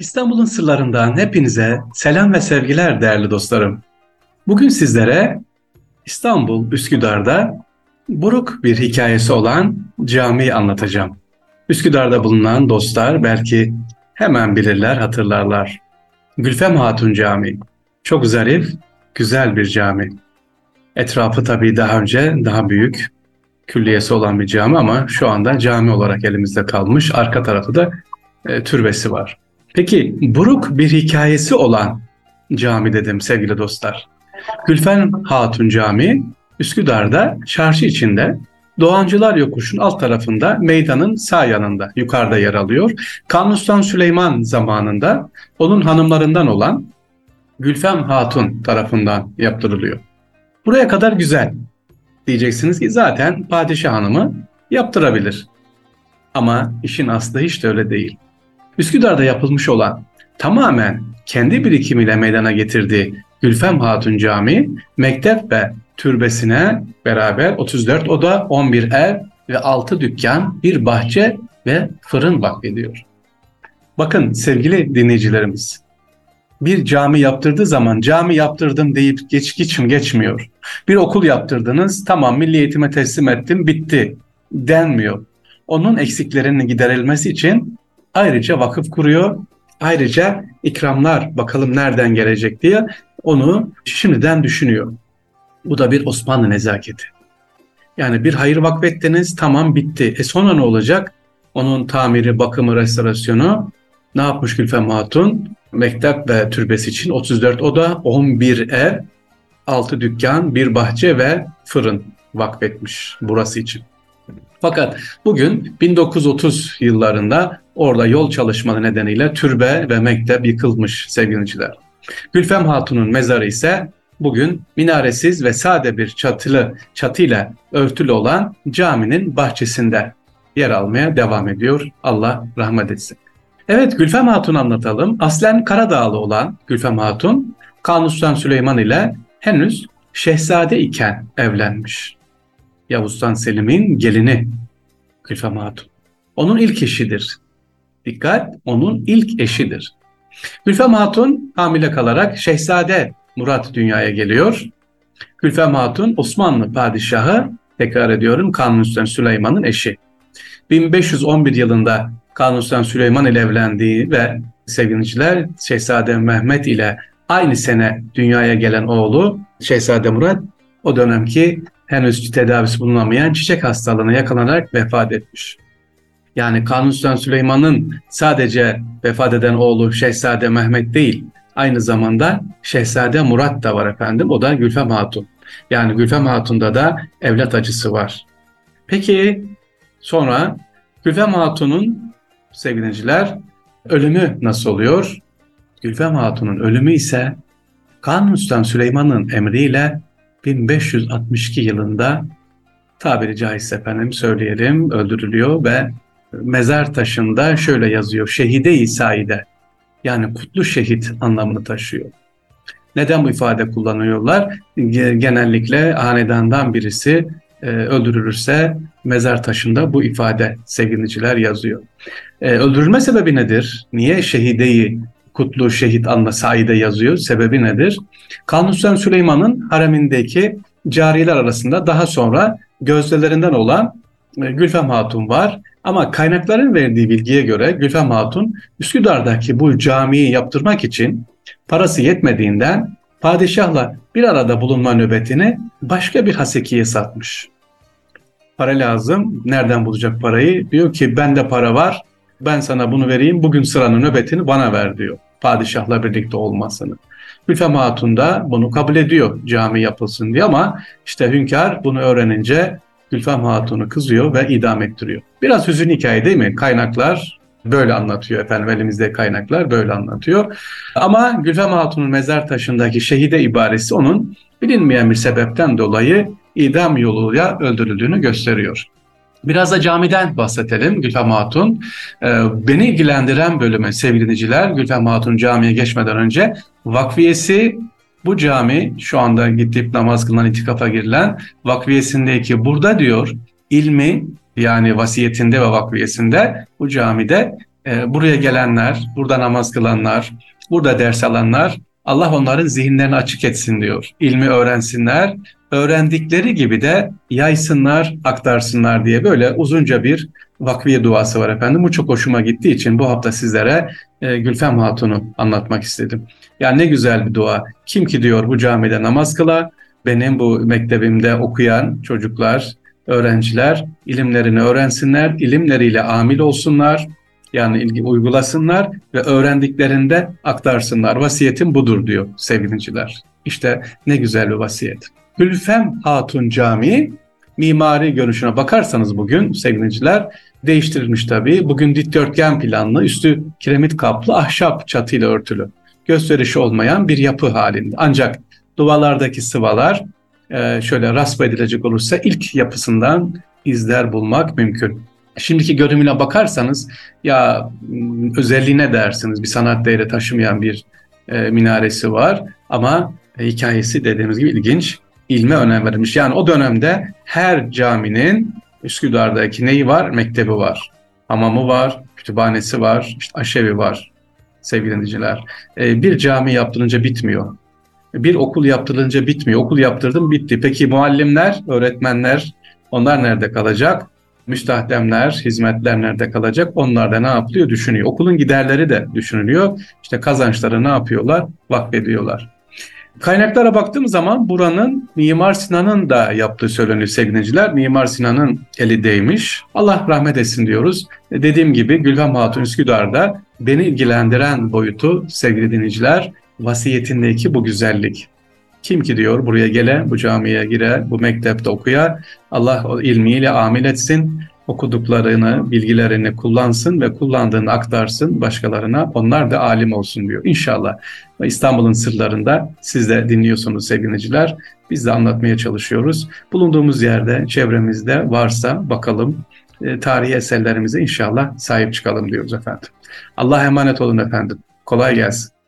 İstanbul'un sırlarından hepinize selam ve sevgiler değerli dostlarım. Bugün sizlere İstanbul Üsküdar'da buruk bir hikayesi olan camiyi anlatacağım. Üsküdar'da bulunan dostlar belki hemen bilirler, hatırlarlar. Gülfem Hatun Camii. Çok zarif, güzel bir cami. Etrafı tabii daha önce daha büyük, külliyesi olan bir cami ama şu anda cami olarak elimizde kalmış. Arka tarafı da e, türbesi var. Peki buruk bir hikayesi olan cami dedim sevgili dostlar. Gülfen Hatun Camii Üsküdar'da çarşı içinde Doğancılar Yokuş'un alt tarafında meydanın sağ yanında yukarıda yer alıyor. Kanuni Süleyman zamanında onun hanımlarından olan Gülfem Hatun tarafından yaptırılıyor. Buraya kadar güzel. Diyeceksiniz ki zaten padişah hanımı yaptırabilir. Ama işin aslı hiç de öyle değil. Üsküdar'da yapılmış olan tamamen kendi birikimiyle meydana getirdiği Gülfem Hatun Camii, mektep ve türbesine beraber 34 oda, 11 ev ve 6 dükkan, bir bahçe ve fırın vakfediyor. Bakın sevgili dinleyicilerimiz, bir cami yaptırdığı zaman cami yaptırdım deyip geç geçim geçmiyor. Bir okul yaptırdınız, tamam milli eğitime teslim ettim, bitti denmiyor. Onun eksiklerinin giderilmesi için ayrıca vakıf kuruyor. Ayrıca ikramlar bakalım nereden gelecek diye onu şimdiden düşünüyor. Bu da bir Osmanlı nezaketi. Yani bir hayır vakfettiniz tamam bitti. E sonra ne olacak? Onun tamiri, bakımı, restorasyonu ne yapmış Gülfem Hatun? Mektep ve türbesi için 34 oda, 11 ev, 6 dükkan, bir bahçe ve fırın vakfetmiş burası için. Fakat bugün 1930 yıllarında orada yol çalışmaları nedeniyle türbe ve mektep yıkılmış sevgiliciler. Gülfem Hatun'un mezarı ise bugün minaresiz ve sade bir çatılı çatıyla örtülü olan caminin bahçesinde yer almaya devam ediyor. Allah rahmet etsin. Evet Gülfem Hatun anlatalım. Aslen Karadağlı olan Gülfem Hatun Kanuni Süleyman ile henüz şehzade iken evlenmiş. Yavuz Sultan Selim'in gelini Gülfem Hatun. Onun ilk eşidir. Dikkat, onun ilk eşidir. Gülfem Hatun hamile kalarak Şehzade Murat dünyaya geliyor. Gülfem Hatun Osmanlı padişahı, tekrar ediyorum Kanuni Sultan Süleyman'ın eşi. 1511 yılında Kanuni Sultan Süleyman ile evlendiği ve sevgiliciler Şehzade Mehmet ile aynı sene dünyaya gelen oğlu Şehzade Murat o dönemki henüz tedavisi bulunamayan çiçek hastalığına yakalanarak vefat etmiş. Yani Kanuni Sultan Süleyman'ın sadece vefat eden oğlu Şehzade Mehmet değil, aynı zamanda Şehzade Murat da var efendim. O da Gülfem Hatun. Yani Gülfem Hatun'da da evlat acısı var. Peki sonra Gülfem Hatun'un sevgiliciler ölümü nasıl oluyor? Gülfem Hatun'un ölümü ise Kanuni Sultan Süleyman'ın emriyle 1562 yılında tabiri caizse efendim söyleyelim öldürülüyor ve mezar taşında şöyle yazıyor Şehide-i Saide yani kutlu şehit anlamını taşıyor. Neden bu ifade kullanıyorlar? Genellikle hanedandan birisi e, öldürülürse mezar taşında bu ifade sevgiliciler yazıyor. E, öldürülme sebebi nedir? Niye şehideyi kutlu şehit anla saide yazıyor? Sebebi nedir? Kanuni Süleyman'ın haremindeki cariler arasında daha sonra gözdelerinden olan e, Gülfem Hatun var. Ama kaynakların verdiği bilgiye göre Gülfem Hatun Üsküdar'daki bu camiyi yaptırmak için parası yetmediğinden padişahla bir arada bulunma nöbetini başka bir hasekiye satmış. Para lazım. Nereden bulacak parayı? Diyor ki bende para var. Ben sana bunu vereyim. Bugün sıranın nöbetini bana ver diyor. Padişahla birlikte olmasını. Gülfem Hatun da bunu kabul ediyor cami yapılsın diye ama işte hünkâr bunu öğrenince Gülfem Hatun'u kızıyor ve idam ettiriyor. Biraz hüzün hikaye değil mi? Kaynaklar böyle anlatıyor efendim elimizde kaynaklar böyle anlatıyor. Ama Gülfem Hatun'un mezar taşındaki şehide ibaresi onun bilinmeyen bir sebepten dolayı idam yoluyla öldürüldüğünü gösteriyor. Biraz da camiden bahsedelim Gülfem Hatun. Ee, beni ilgilendiren bölüme sevgili dinleyiciler Gülfem Hatun camiye geçmeden önce vakfiyesi bu cami şu anda gidip namaz kılınan itikafa girilen vakfiyesindeki burada diyor ilmi yani vasiyetinde ve vakfiyesinde bu camide e, buraya gelenler, burada namaz kılanlar, burada ders alanlar Allah onların zihinlerini açık etsin diyor. İlmi öğrensinler, öğrendikleri gibi de yaysınlar, aktarsınlar diye böyle uzunca bir vakfiye duası var efendim. Bu çok hoşuma gittiği için bu hafta sizlere e, Gülfem Hatun'u anlatmak istedim. Yani ne güzel bir dua. Kim ki diyor bu camide namaz kıla, benim bu mektebimde okuyan çocuklar, öğrenciler ilimlerini öğrensinler, ilimleriyle amil olsunlar, yani ilgi uygulasınlar ve öğrendiklerinde aktarsınlar. Vasiyetim budur diyor sevgiliciler. İşte ne güzel bir vasiyet. Gülfem Hatun Camii mimari görünüşüne bakarsanız bugün sevgiliciler değiştirilmiş tabii. Bugün dikdörtgen planlı, üstü kiremit kaplı, ahşap çatıyla örtülü. Gösterişi olmayan bir yapı halinde. Ancak duvarlardaki sıvalar e, şöyle rasp edilecek olursa ilk yapısından izler bulmak mümkün. Şimdiki görünümüne bakarsanız ya özelliğine dersiniz bir sanat değeri taşımayan bir e, minaresi var ama e, hikayesi dediğimiz gibi ilginç. ilme önem verilmiş. Yani o dönemde her caminin Üsküdar'daki neyi var? Mektebi var. Hamamı var, kütüphanesi var, işte aşevi var sevgili dinleyiciler. E, bir cami yaptırınca bitmiyor. Bir okul yaptırınca bitmiyor. Okul yaptırdım bitti. Peki muallimler, öğretmenler onlar nerede kalacak? müstahdemler, hizmetler nerede kalacak? Onlar da ne yapılıyor? Düşünüyor. Okulun giderleri de düşünülüyor. İşte kazançları ne yapıyorlar? Vakfediyorlar. Kaynaklara baktığım zaman buranın Mimar Sinan'ın da yaptığı söyleniyor sevgiliciler. Mimar Sinan'ın eli değmiş. Allah rahmet etsin diyoruz. Dediğim gibi Gülfem Hatun Üsküdar'da beni ilgilendiren boyutu sevgili dinleyiciler vasiyetindeki bu güzellik. Kim ki diyor buraya gele, bu camiye gire, bu mektepte okuya, Allah o ilmiyle amil etsin, okuduklarını, bilgilerini kullansın ve kullandığını aktarsın başkalarına, onlar da alim olsun diyor. İnşallah İstanbul'un sırlarında siz de dinliyorsunuz sevgiliciler. Biz de anlatmaya çalışıyoruz. Bulunduğumuz yerde, çevremizde varsa bakalım e, tarihi eserlerimize inşallah sahip çıkalım diyoruz efendim. Allah emanet olun efendim. Kolay gelsin.